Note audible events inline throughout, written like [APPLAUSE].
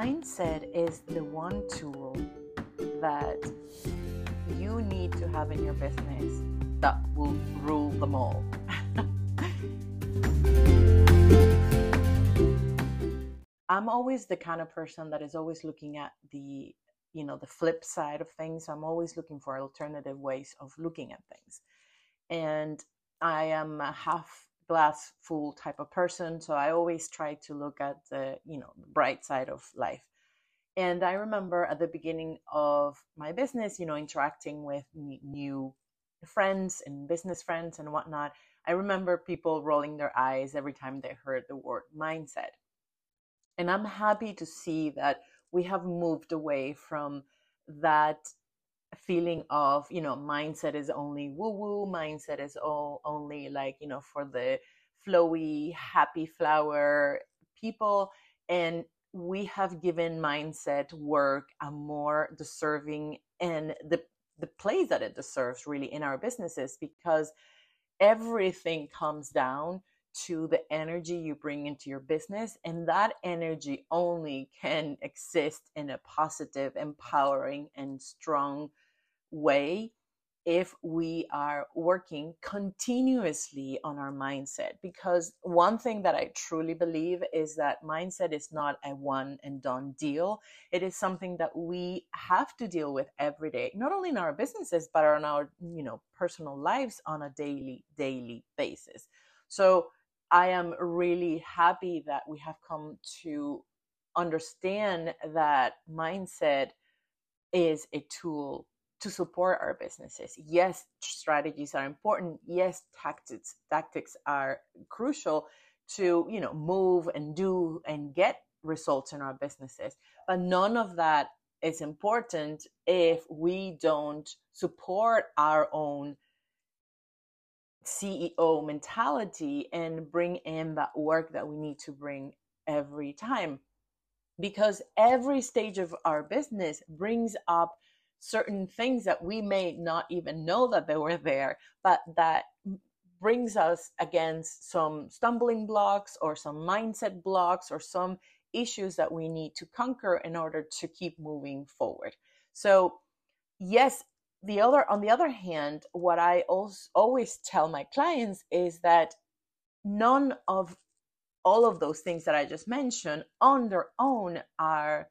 mindset is the one tool that you need to have in your business that will rule them all. [LAUGHS] I'm always the kind of person that is always looking at the you know the flip side of things. I'm always looking for alternative ways of looking at things. And I am a half glass full type of person, so I always try to look at the, you know, bright side of life. And I remember at the beginning of my business, you know, interacting with new friends and business friends and whatnot. I remember people rolling their eyes every time they heard the word mindset. And I'm happy to see that we have moved away from that feeling of, you know, mindset is only woo woo, mindset is all only like, you know, for the flowy, happy flower people. And we have given mindset work a more deserving and the the place that it deserves really in our businesses because everything comes down to the energy you bring into your business. And that energy only can exist in a positive, empowering, and strong way if we are working continuously on our mindset. Because one thing that I truly believe is that mindset is not a one and done deal. It is something that we have to deal with every day, not only in our businesses, but on our, you know, personal lives on a daily, daily basis. So I am really happy that we have come to understand that mindset is a tool to support our businesses. Yes, strategies are important. Yes, tactics tactics are crucial to, you know, move and do and get results in our businesses. But none of that is important if we don't support our own CEO mentality and bring in that work that we need to bring every time. Because every stage of our business brings up certain things that we may not even know that they were there, but that brings us against some stumbling blocks or some mindset blocks or some issues that we need to conquer in order to keep moving forward. So, yes, the other on the other hand what i always tell my clients is that none of all of those things that i just mentioned on their own are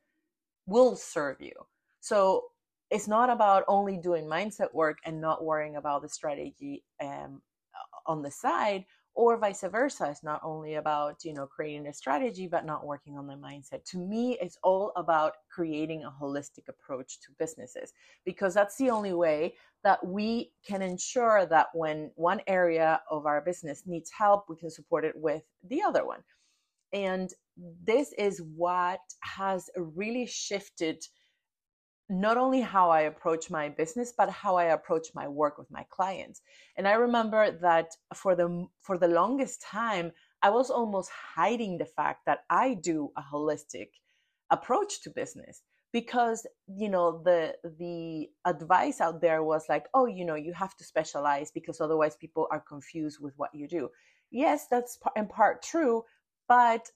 will serve you so it's not about only doing mindset work and not worrying about the strategy um, on the side or vice versa. It's not only about you know creating a strategy but not working on the mindset. To me it's all about creating a holistic approach to businesses because that's the only way that we can ensure that when one area of our business needs help we can support it with the other one. And this is what has really shifted not only how I approach my business, but how I approach my work with my clients. And I remember that for the for the longest time, I was almost hiding the fact that I do a holistic approach to business because you know the the advice out there was like oh you know you have to specialize because otherwise people are confused with what you do yes that's in part true but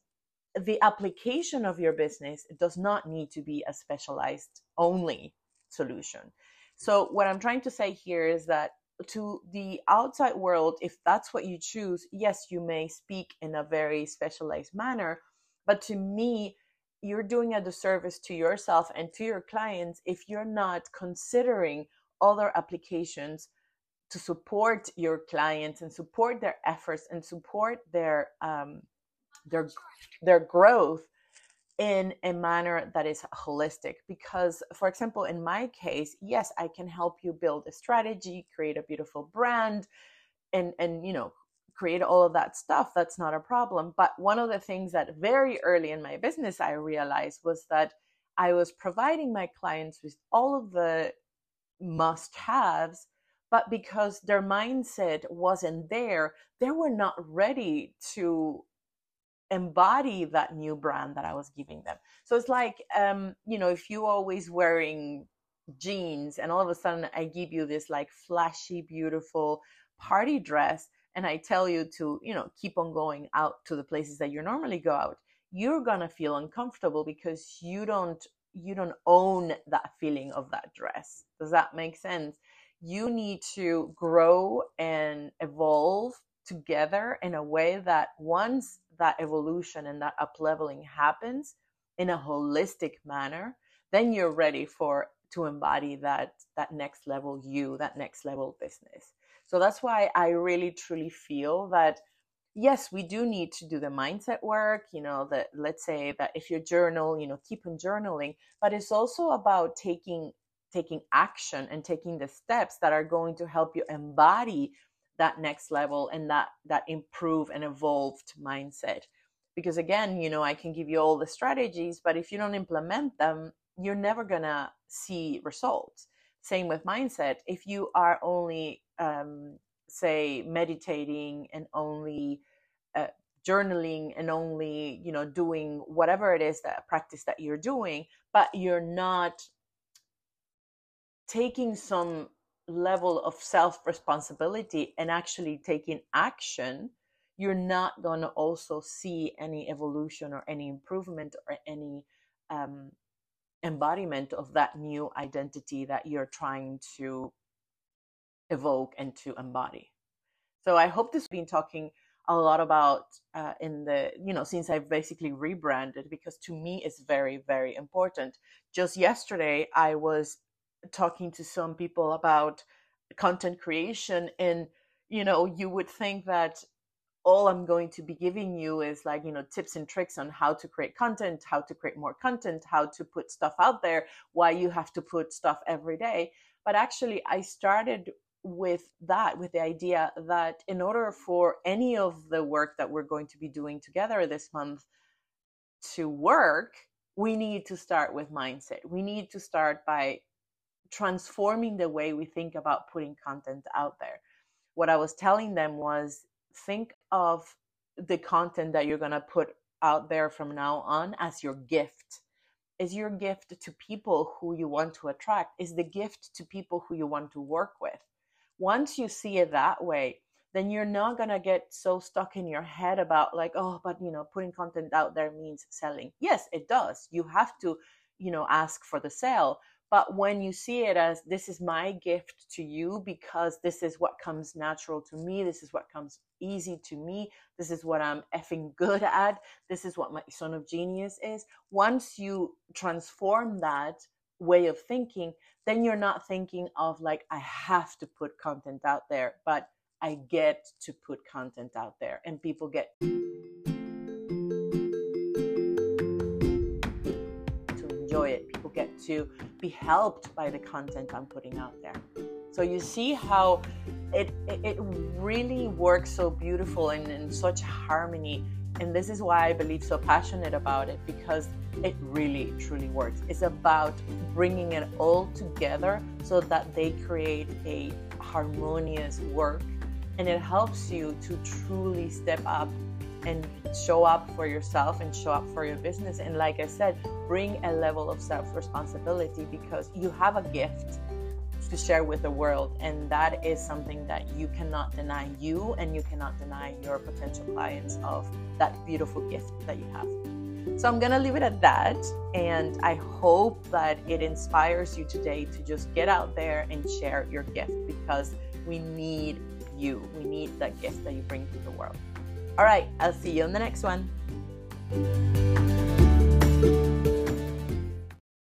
the application of your business does not need to be a specialized only solution. So, what I'm trying to say here is that to the outside world, if that's what you choose, yes, you may speak in a very specialized manner. But to me, you're doing a disservice to yourself and to your clients if you're not considering other applications to support your clients and support their efforts and support their um, their their growth in a manner that is holistic because for example in my case yes i can help you build a strategy create a beautiful brand and and you know create all of that stuff that's not a problem. But one of the things that very early in my business i realized was that i was providing my clients with all of the must haves but because their mindset wasn't there they were not ready to embody that new brand that I was giving them. So it's like, um, you know, if you always wearing jeans and all of a sudden I give you this like flashy, beautiful party dress and I tell you to, you know, keep on going out to the places that you normally go out. you're to feel uncomfortable because you don't you don't own that feeling of that dress. Does that make sense? You need to grow and evolve together in a way that once that evolution and that up leveling happens in a holistic manner, then you're ready for to embody that that next level you, that next level business. So that's why I really truly feel that yes, we do need to do the mindset work, you know, that let's say that if you journal, you know, keep on journaling, but it's also about taking taking action and taking the steps that are going to help you embody that next level and that that improve and evolved mindset. Because again you know i can give you all the strategies but if you don't implement them you're never to see results. Same with mindset. If you are only um, say meditating and only uh, journaling and only you know doing whatever it is that practice that you're doing but you're not taking some level of self responsibility and actually taking action you're not going to also see any evolution or any improvement or any um, embodiment of that new identity that you're trying to evoke and to embody. So I hope this has been talking a lot about uh, in the you know since I've basically rebranded because to me it's very very important. Just yesterday I was talking to some people about content creation and you know you would think that all I'm going to be giving you is like, you know, tips and tricks on how to create content, how to create more content, how to put stuff out there, why you have to put stuff every day. But actually, I started with that, with the idea that in order for any of the work that we're going to be doing together this month to work, we need to start with mindset. We need to start by transforming the way we think about putting content out there. What I was telling them was think of the content that you're going to put out there from now on as your gift. Is your gift to people who you want to attract? Is the gift to people who you want to work with? Once you see it that way then you're not going to get so stuck in your head about like oh but you know putting content out there means selling. Yes it does. You have to you know ask for the sale but when you see it as this is my gift to you because this is what comes natural to me, this is what comes easy to me, this is what I'm effing good [LAUGHS] at, this is what my zone of genius is. Once you transform that way of thinking, then you're not thinking of like, I have to put content out there, but I get to put content out there and people get. To Enjoy it. Get to be helped by the content I'm putting out there. So you see how it it really works so beautiful and in such harmony. And this is why I believe so passionate about it because it really truly works. It's about bringing it all together so that they create a harmonious work and it helps you to truly step up and show up for yourself and show up for your business. And like I said, bring a level of self responsibility because you have a gift to share with the world. And that is something that you cannot deny you and you cannot deny your potential clients of that beautiful gift that you have. So I'm going to leave it at that. And I hope that it inspires you today to just get out there and share your gift because we need you. We need that gift that you bring to the world. All right, I'll see you on the next one.